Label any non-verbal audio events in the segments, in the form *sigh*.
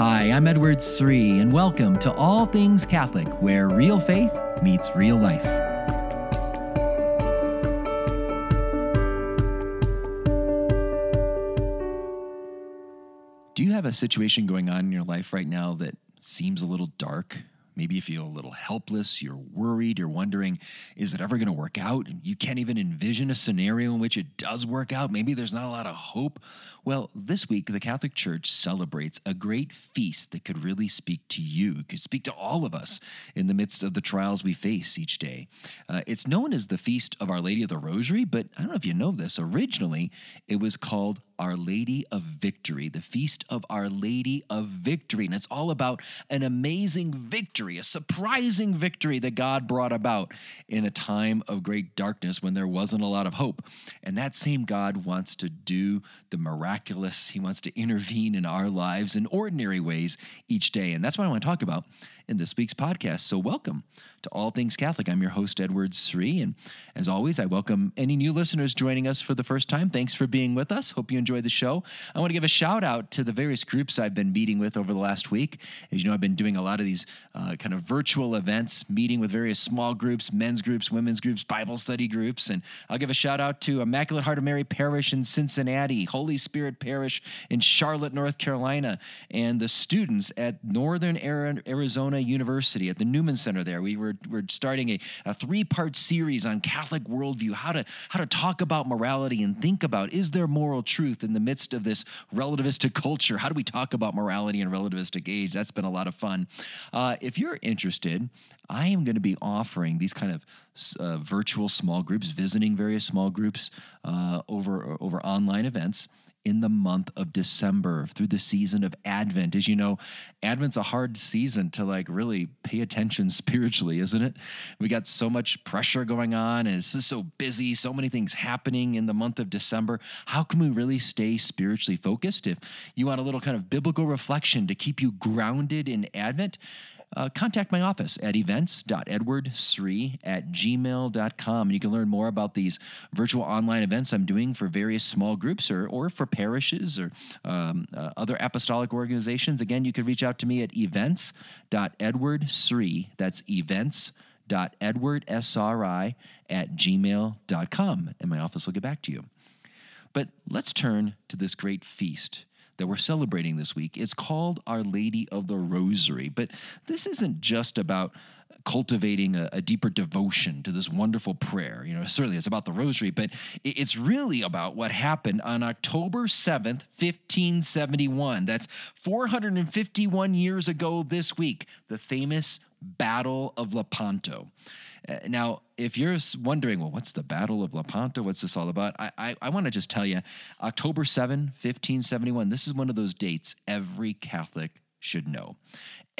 Hi, I'm Edward Sri, and welcome to All Things Catholic, where real faith meets real life. Do you have a situation going on in your life right now that seems a little dark? Maybe you feel a little helpless, you're worried, you're wondering, is it ever going to work out? You can't even envision a scenario in which it does work out. Maybe there's not a lot of hope. Well, this week, the Catholic Church celebrates a great feast that could really speak to you, could speak to all of us in the midst of the trials we face each day. Uh, it's known as the Feast of Our Lady of the Rosary, but I don't know if you know this. Originally, it was called Our Lady of Victory, the Feast of Our Lady of Victory. And it's all about an amazing victory, a surprising victory that God brought about in a time of great darkness when there wasn't a lot of hope. And that same God wants to do the miraculous. He wants to intervene in our lives in ordinary ways each day. And that's what I want to talk about in this week's podcast. So, welcome to All Things Catholic. I'm your host, Edward Sri. And as always, I welcome any new listeners joining us for the first time. Thanks for being with us. Hope you enjoyed the show. I want to give a shout out to the various groups I've been meeting with over the last week. As you know, I've been doing a lot of these uh, kind of virtual events, meeting with various small groups, men's groups, women's groups, Bible study groups. And I'll give a shout out to Immaculate Heart of Mary Parish in Cincinnati, Holy Spirit Parish in Charlotte, North Carolina, and the students at Northern Arizona University at the Newman Center there. We were we're, starting a, a three part series on Catholic worldview, how to how to talk about morality and think about is there moral truth in the midst of this relativistic culture? How do we talk about morality in relativistic age? That's been a lot of fun. Uh, if you're interested, I am going to be offering these kind of uh, virtual small groups, visiting various small groups uh, over over online events in the month of December through the season of Advent. As you know, Advent's a hard season to like really pay attention *laughs* spiritually, isn't it? We got so much pressure going on and it's just so busy, so many things happening in the month of December. How can we really stay spiritually focused? If you want a little kind of biblical reflection to keep you grounded in Advent, uh, contact my office at events.edwardsri at gmail.com. And you can learn more about these virtual online events I'm doing for various small groups or, or for parishes or um, uh, other apostolic organizations. Again, you can reach out to me at events.edwardsri. That's events.edwardsri at gmail.com. And my office will get back to you. But let's turn to this great feast that we're celebrating this week. It's called Our Lady of the Rosary. But this isn't just about cultivating a, a, deeper devotion to this wonderful prayer. You know, certainly it's about the rosary, but it's really about what happened on October 7th, 1571. That's 451 years ago this week, the famous Battle of Lepanto. Uh, now, if you're wondering, well, what's the Battle of Lepanto? What's this all about? I, I, I want to just tell you October 7, 1571, this is one of those dates every Catholic should know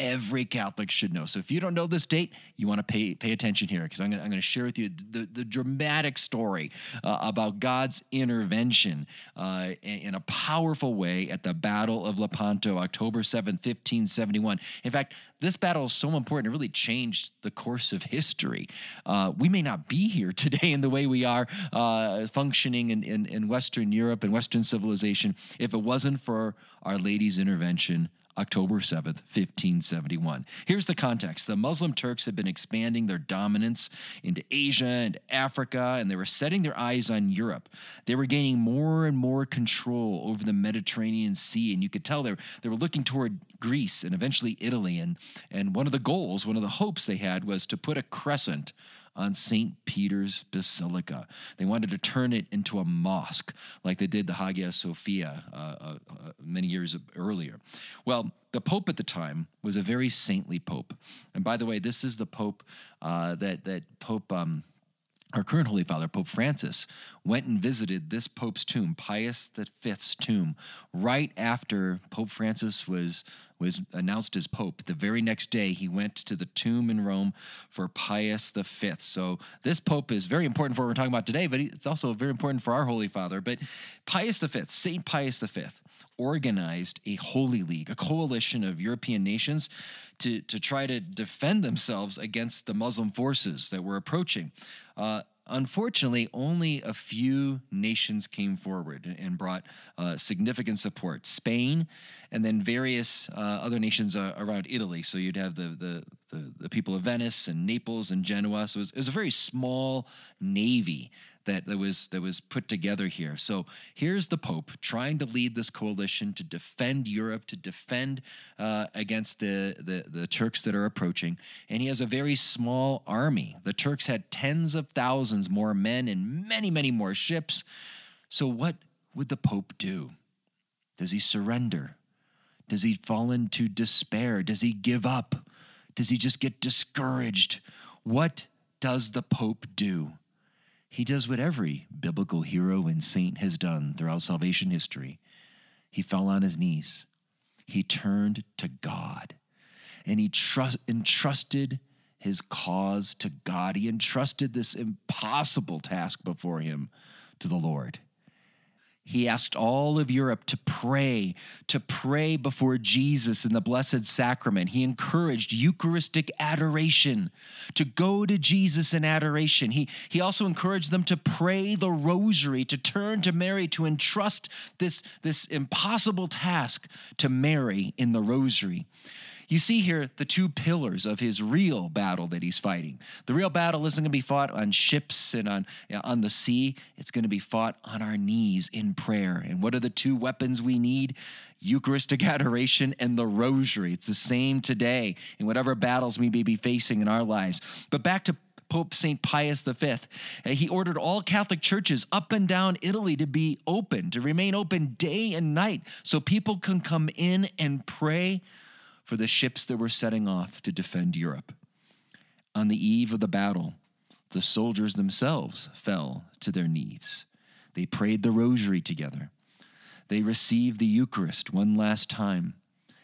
every Catholic should know. So if you don't know this date, you want to pay pay attention here because I'm going to share with you the, the dramatic story uh, about God's intervention uh, in, a powerful way at the Battle of Lepanto, October 7, 1571. In fact, this battle is so important, it really changed the course of history. Uh, we may not be here *laughs* today in the way we are uh, functioning in, in, in Western Europe and Western civilization if it wasn't for Our Lady's intervention October 7th, 1571. Here's the context the Muslim Turks had been expanding their dominance into Asia and Africa, and they were setting their eyes on Europe. They were gaining more and more control over the Mediterranean Sea, and you could tell they were, they were looking toward Greece and eventually Italy. And, and one of the goals, one of the hopes they had was to put a crescent on St. Peter's Basilica. They wanted to turn it into a mosque like they did the Hagia Sophia uh, uh, uh, many years earlier. Well, the Pope at the time was a very saintly Pope. And by the way, this is the Pope uh, that, that Pope. Um, our current Holy Father, Pope Francis, went and visited this Pope's tomb, Pius V's tomb, right after Pope Francis was was announced as Pope. The very next day, he went to the tomb in Rome for Pius V. So this Pope is very important for what we're talking about today, but it's also very important for our Holy Father. But Pius V, Saint Pius V, organized a holy league, a coalition of European nations to, to try to defend themselves against the Muslim forces that were approaching. Uh, unfortunately, only a few nations came forward and brought uh, significant support. Spain, and then various uh, other nations uh, around Italy. So you'd have the, the, the the people of Venice and Naples and Genoa. So it was, it was a very small navy that, was that was put together here. So here's the Pope trying to lead this coalition to defend Europe, to defend uh, against the, the the Turks that are approaching, and he has a very small army. The Turks had tens of thousands more men and many many more ships. So what would the Pope do? Does he surrender? Does he fall into despair? Does he give up? Does he just get discouraged? What does the Pope do? He does what every biblical hero and saint has done throughout salvation history. He fell on his knees. He turned to God and he trust, entrusted his cause to God. He entrusted this impossible task before him to the Lord. He asked all of Europe to pray, to pray before Jesus in the Blessed Sacrament. He encouraged Eucharistic adoration, to go to Jesus in adoration. He, he also encouraged them to pray the rosary, to turn to Mary, to entrust this, this impossible task to Mary in the rosary. You see here the two pillars of his real battle that he's fighting. The real battle isn't going to be fought on ships and on, on the sea, it's going to be fought on our knees in prayer. And what are the two weapons we need? Eucharistic *laughs* adoration and the rosary. It's the same today in whatever battles we may be facing in our lives. But back to Pope St. Pius V. Uh, he ordered all Catholic churches up and down Italy to be open, to remain open day and night, so people can come in and pray for the ships that were setting off to defend Europe. On the eve of the battle, the soldiers themselves fell to their knees. They prayed the rosary together. They received the Eucharist one last time,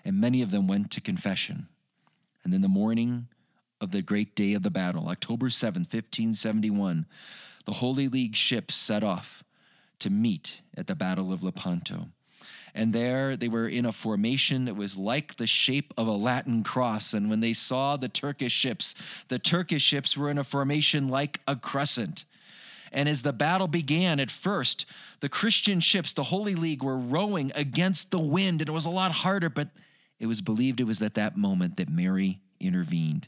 and many of them went to confession. And then the morning of the great day of the battle, October 7, 1571, the Holy League ships set off to meet at the Battle of Lepanto. And there they were in a formation that was like the shape of a Latin cross. And when they saw the Turkish ships, the Turkish ships were in a formation like a crescent. And as the battle began at first, the Christian ships, the Holy League, were rowing against the wind, and it was a lot harder, but it was believed it was at that moment that Mary intervened.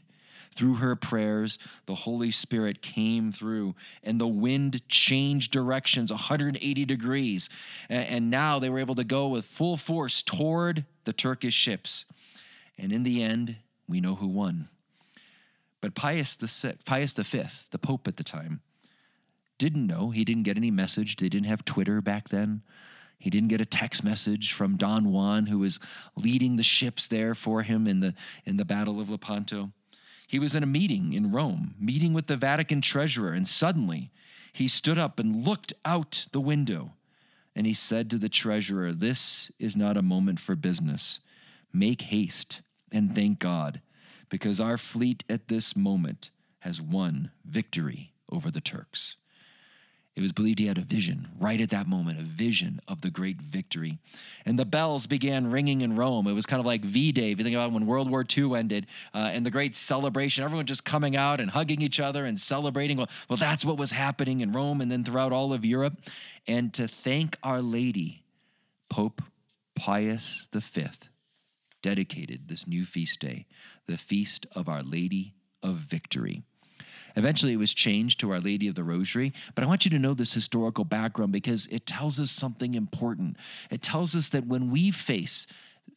Through her prayers, the Holy Spirit came through and the wind changed directions 180 degrees. And now they were able to go with full force toward the Turkish ships. And in the end, we know who won. But Pius, the, Pius V, the Pope at the time, didn't know. He didn't get any message. They didn't have Twitter back then. He didn't get a text message from Don Juan, who was leading the ships there for him in the, in the Battle of Lepanto. He was in a meeting in Rome, meeting with the Vatican treasurer, and suddenly he stood up and looked out the window. And he said to the treasurer, This is not a moment for business. Make haste and thank God, because our fleet at this moment has won victory over the Turks. It was believed he had a vision right at that moment, a vision of the great victory. And the bells began ringing in Rome. It was kind of like V Day. If you think about when World War II ended uh, and the great celebration, everyone just coming out and hugging each other and celebrating. Well, well, that's what was happening in Rome and then throughout all of Europe. And to thank Our Lady, Pope Pius V dedicated this new feast day, the Feast of Our Lady of Victory. Eventually, it was changed to Our Lady of the Rosary. But I want you to know this historical background because it tells us something important. It tells us that when we face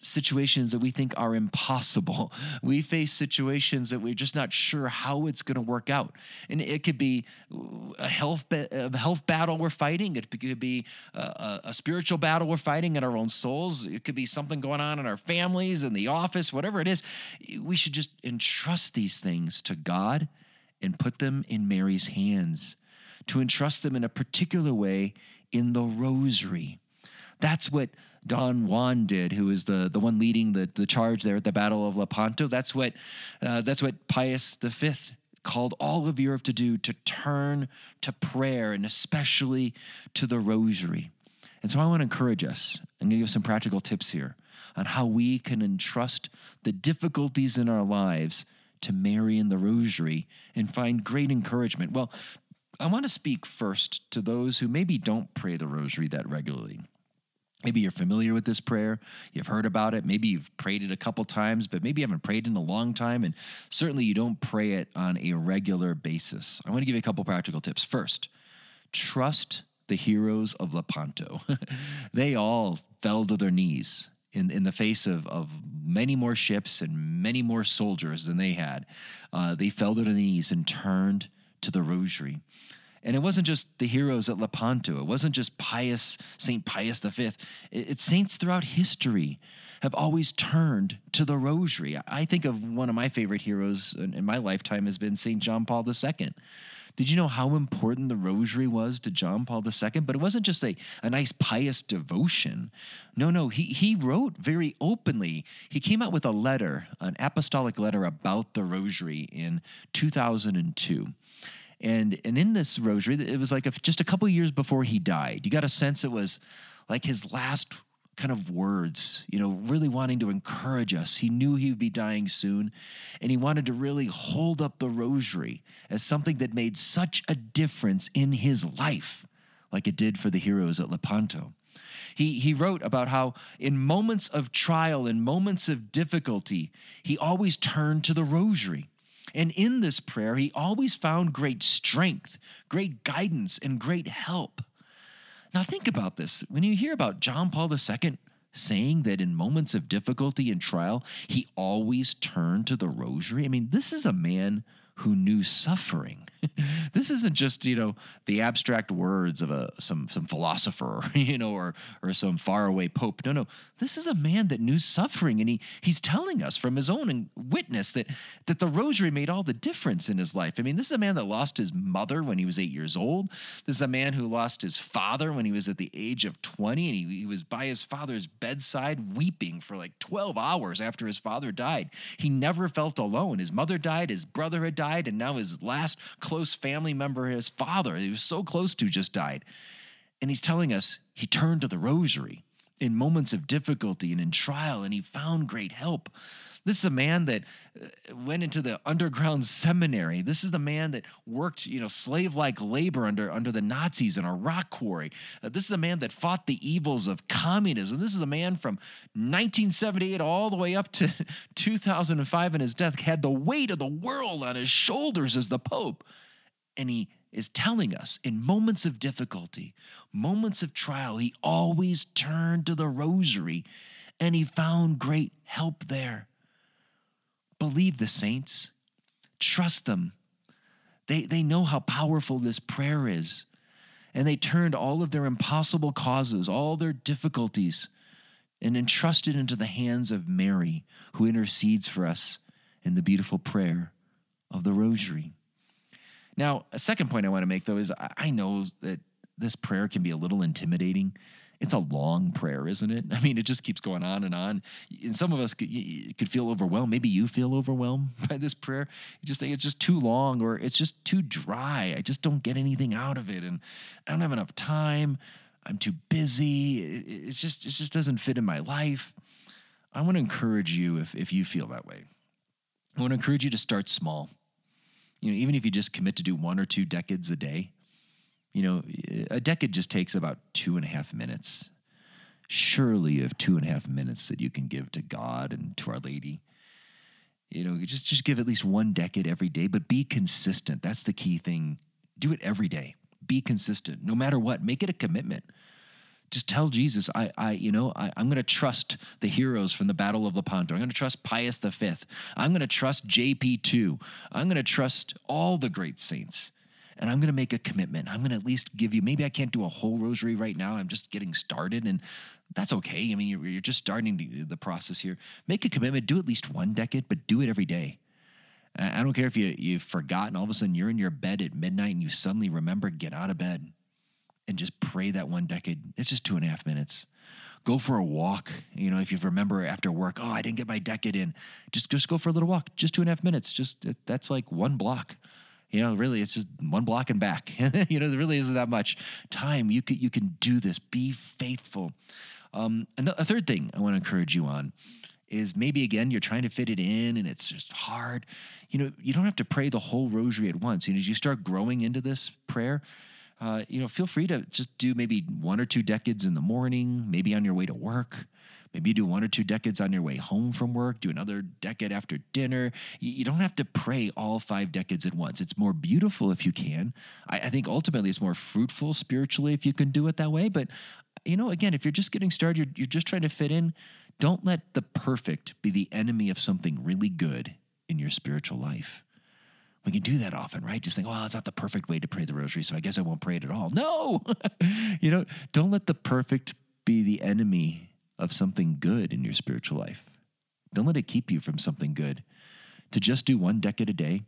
situations that we think are impossible. *laughs* We face situations that we're just not sure how it's going to work out. And it could be a health, a health battle we're fighting. It could be a, a, spiritual battle we're fighting in our own souls. It could be something going on in our families, in the office, whatever it is. We should just entrust these things to God and put them in Mary's hands, to entrust them in a particular way in the rosary. That's what Don Juan did, who was the, the one leading the, the charge there at the Battle of Lepanto. That's what, uh, that's what Pius V called all of Europe to do to turn to prayer and especially to the rosary. And so I want to encourage us. I'm going to give some practical tips here on how we can entrust the difficulties in our lives to Mary in the Rosary and find great encouragement. Well, I want to speak first to those who maybe don't pray the rosary that regularly. Maybe you're familiar with this prayer, you've heard about it, maybe you've prayed it a couple times, but maybe you haven't prayed in a long time, and certainly you don't pray it on a regular basis. I want to give you a couple practical tips. First, trust the heroes of Lepanto. *laughs* they all fell to their knees in, in the face of, of many more ships and many more soldiers than they had. Uh, they fell to their knees and turned to the rosary. And it wasn't just the heroes at Lepanto. It wasn't just Pius, St. Pius V. It's saints throughout history have always turned to the rosary. I think of one of my favorite heroes in my lifetime has been St. John Paul II. Did you know how important the rosary was to John Paul II? But it wasn't just a, a nice pious devotion. No, no, he, he wrote very openly. He came out with a letter, an apostolic letter about the rosary in 2002. And, and in this rosary, it was like a, just a couple years before he died. You got a sense it was like his last kind of words, you know, really wanting to encourage us. He knew he would be dying soon, and he wanted to really hold up the rosary as something that made such a difference in his life, like it did for the heroes at Lepanto. He, he wrote about how in moments of trial, in moments of difficulty, he always turned to the rosary. And in this prayer, he always found great strength, great guidance, and great help. Now, think about this. When you hear about John Paul II saying that in moments of difficulty and trial, he always turned to the rosary, I mean, this is a man who knew suffering. *laughs* this isn't just you know the abstract words of a some some philosopher *laughs* you know or or some faraway pope. No no. This is a man that knew suffering and he he's telling us from his own witness that that the rosary made all the difference in his life. I mean this is a man that lost his mother when he was 8 years old. This is a man who lost his father when he was at the age of 20 and he, he was by his father's bedside weeping for like 12 hours after his father died. He never felt alone. His mother died his brother had died and now his last close family member, his father, he was so close to, just died. And he's telling us he turned to the rosary in moments of difficulty and in trial, and he found great help. This is a man that uh, went into the underground seminary. This is the man that worked, you know, slave-like labor under under the Nazis in a rock quarry. Uh, this is a man that fought the evils of communism. This is a man from 1978 all the way up to *laughs* 2005 and his death had the weight of the world on his shoulders as the pope. And he is telling us in moments of difficulty, moments of trial, he always turned to the rosary and he found great help there. Believe the saints, trust them. They, they know how powerful this prayer is. And they turned all of their impossible causes, all their difficulties, and entrusted into the hands of Mary, who intercedes for us in the beautiful prayer of the Rosary. Now, a second point I want to make though is I know that this prayer can be a little intimidating. It's a long prayer, isn't it? I mean, it just keeps going on and on. And some of us could, could feel overwhelmed. Maybe you feel overwhelmed *laughs* by this prayer. You just think it's just too long or it's just too dry. I just don't get anything out of it. And I don't have enough time. I'm too busy. It's just, it just doesn't fit in my life. I want to encourage you if, if you feel that way. I want to encourage you to start small you know, even if you just commit to do one or two decades a day, you know, a decade just takes about two and a half minutes. Surely you have two and a half minutes that you can give to God and to Our Lady. You know, just just give at least one decade every day, but be consistent. That's the key thing. Do it every day. Be consistent, no matter what. Make it a commitment just tell Jesus, I, I, you know, I, am going to trust the heroes from the Battle of Lepanto. I'm going to trust Pius V. I'm going to trust JP2. I'm going to trust all the great saints. And I'm going to make a commitment. I'm going to at least give you, maybe I can't do a whole rosary right now. I'm just getting started, and that's okay. I mean, you're, you're just starting the process here. Make a commitment. Do at least one decade, but do it every day. I don't care if you, you've forgotten, all of a sudden you're in your bed at midnight and you suddenly remember, get out of bed and just pray that one decade. It's just two and a half minutes. Go for a walk. You know, if you remember after work, oh, I didn't get my decade in. Just just go for a little walk. Just two and a half minutes. Just that's like one block. You know, really, it's just one block and back. *laughs* you know, there really isn't that much time. You can you can do this. Be faithful. Um, a third thing I want to encourage you on is maybe again you're trying to fit it in and it's just hard. You know, you don't have to pray the whole rosary at once. You know, as you start growing into this prayer, uh, you know, feel free to just do maybe one or two decades in the morning, maybe on your way to work. Maybe you do one or two decades on your way home from work, do another decade after dinner. You, don't have to pray all five decades at once. It's more beautiful if you can. I, I think ultimately it's more fruitful spiritually if you can do it that way. But, you know, again, if you're just getting started, you're, you're just trying to fit in, don't let the perfect be the enemy of something really good in your spiritual life. We can do that often, right? Just think, well, it's not the perfect way to pray the rosary, so I guess I won't pray it at all. No, *laughs* you know, don't let the perfect be the enemy of something good in your spiritual life. Don't let it keep you from something good. To just do one decade a day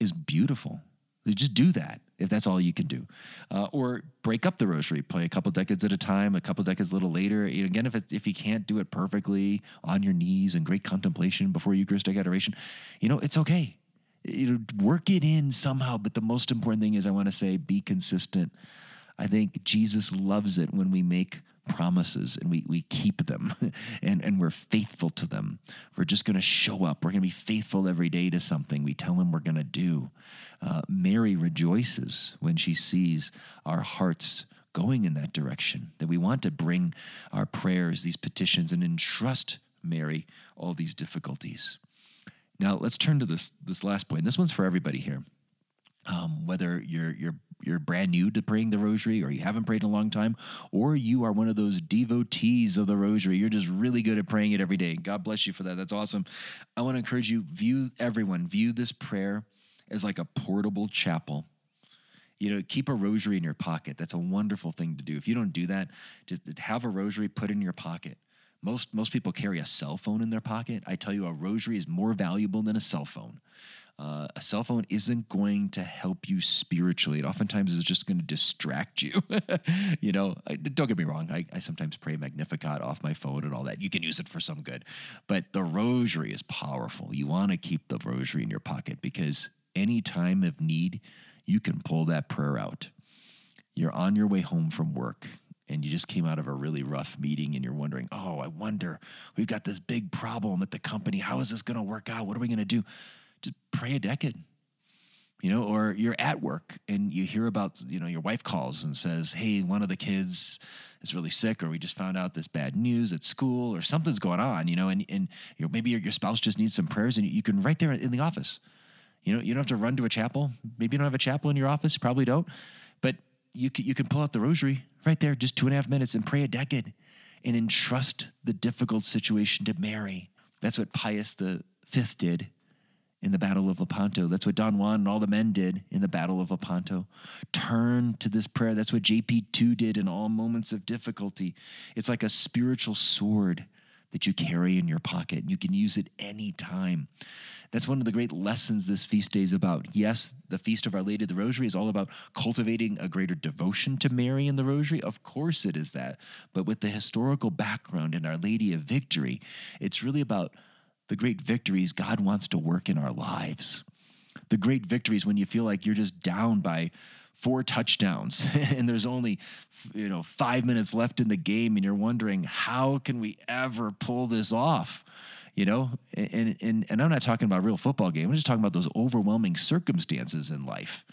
is beautiful. Just do that if that's all you can do. Uh, or break up the rosary, play a couple decades at a time, a couple decades a little later. Again, if, if you can't do it perfectly on your knees and great contemplation before Eucharistic adoration, you know, it's okay. You know, work it in somehow. But the most important thing is I want to say be consistent. I think Jesus loves it when we make promises and we, we keep them *laughs* and, and we're faithful to them. We're just going to show up. We're going to be faithful every day to something we tell him we're going to do. Uh, Mary rejoices when she sees our hearts going in that direction, that we want to bring our prayers, these petitions, and entrust Mary all these difficulties. Now let's turn to this this last point. This one's for everybody here. Um, whether you're you're you're brand new to praying the rosary or you haven't prayed in a long time or you are one of those devotees of the rosary you're just really good at praying it every day god bless you for that. That's awesome. I want to encourage you view everyone view this prayer as like a portable chapel. You know keep a rosary in your pocket. That's a wonderful thing to do. If you don't do that just have a rosary put in your pocket most most people carry a cell phone in their pocket i tell you a rosary is more valuable than a cell phone uh, a cell phone isn't going to help you spiritually. It oftentimes is just going to distract you. *laughs* you know, I, don't get me wrong. I, I, sometimes pray Magnificat off my phone and all that. You can use it for some good, but the rosary is powerful. You want to keep the rosary in your pocket because any time of need, you can pull that prayer out. You're on your way home from work and you just came out of a really rough meeting and you're wondering, oh, I wonder, we've got this big problem at the company. How is this going to work out? What are we going to do? just pray a decade you know or you're at work and you hear about you know your wife calls and says hey one of the kids is really sick or we just found out this bad news at school or something's going on you know and, and you know, maybe your, your spouse just needs some prayers and you can right there in the office you know you don't have to run to a chapel maybe you don't have a chapel in your office probably don't but you can, you can pull out the rosary right there just two and a half minutes and pray a decade and entrust the difficult situation to mary that's what pius the fifth did in the Battle of Lepanto. That's what Don Juan and all the men did in the Battle of Lepanto. Turn to this prayer. That's what JP2 did in all moments of difficulty. It's like a spiritual sword that you carry in your pocket, and you can use it anytime. That's one of the great lessons this feast day is about. Yes, the Feast of Our Lady of the Rosary is all about cultivating a greater devotion to Mary in the Rosary. Of course, it is that. But with the historical background in Our Lady of Victory, it's really about the great victories God wants to work in our lives. The great victories when you feel like you're just down by four touchdowns *laughs* and there's only you know 5 minutes left in the game and you're wondering how can we ever pull this off? You know, and and and I'm not talking about a real football game. I'm just talking about those overwhelming circumstances in life,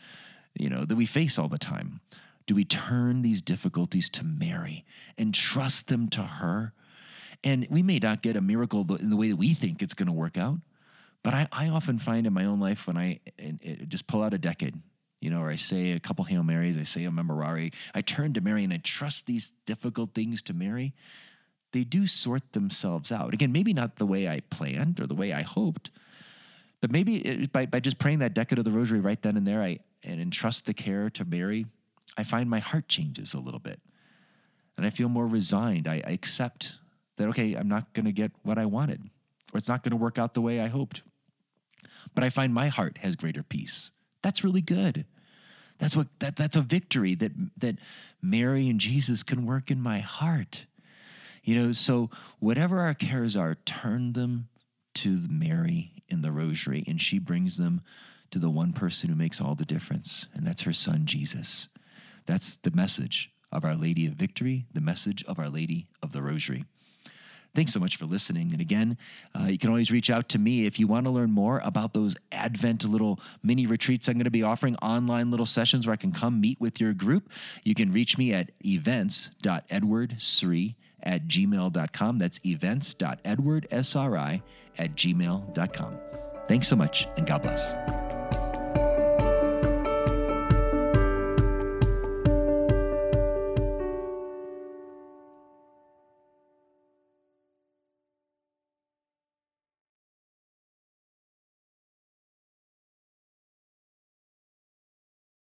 you know, that we face all the time. Do we turn these difficulties to Mary and trust them to her? And we may not get a miracle in the way that we think it's going to work out. But I, I often find in my own life when I just pull out a decade, you know, or I say a couple Hail Marys, I say a Memorare, I turn to Mary and I trust these difficult things to Mary, they do sort themselves out. Again, maybe not the way I planned or the way I hoped, but maybe it, by, by just praying that decade of the rosary right then and there, I and entrust the care to Mary, I find my heart changes a little bit. And I feel more resigned. I, I accept that, okay, I'm not going to get what I wanted, or it's not going to work out the way I hoped. But I find my heart has greater peace. That's really good. That's what that, that's a victory that that Mary and Jesus can work in my heart. You know, so whatever our cares are, turn them to Mary in the rosary, and she brings them to the one person who makes all the difference, and that's her son Jesus. That's the message of Our Lady of Victory, the message of Our Lady of the Rosary. Thanks so much for listening. And again, uh, you can always reach out to me if you want to learn more about those Advent little mini retreats I'm going to be offering, online little sessions where I can come meet with your group. You can reach me at events.edwardsri at gmail.com. That's events.edwardsri at gmail.com. Thanks so much, and God bless.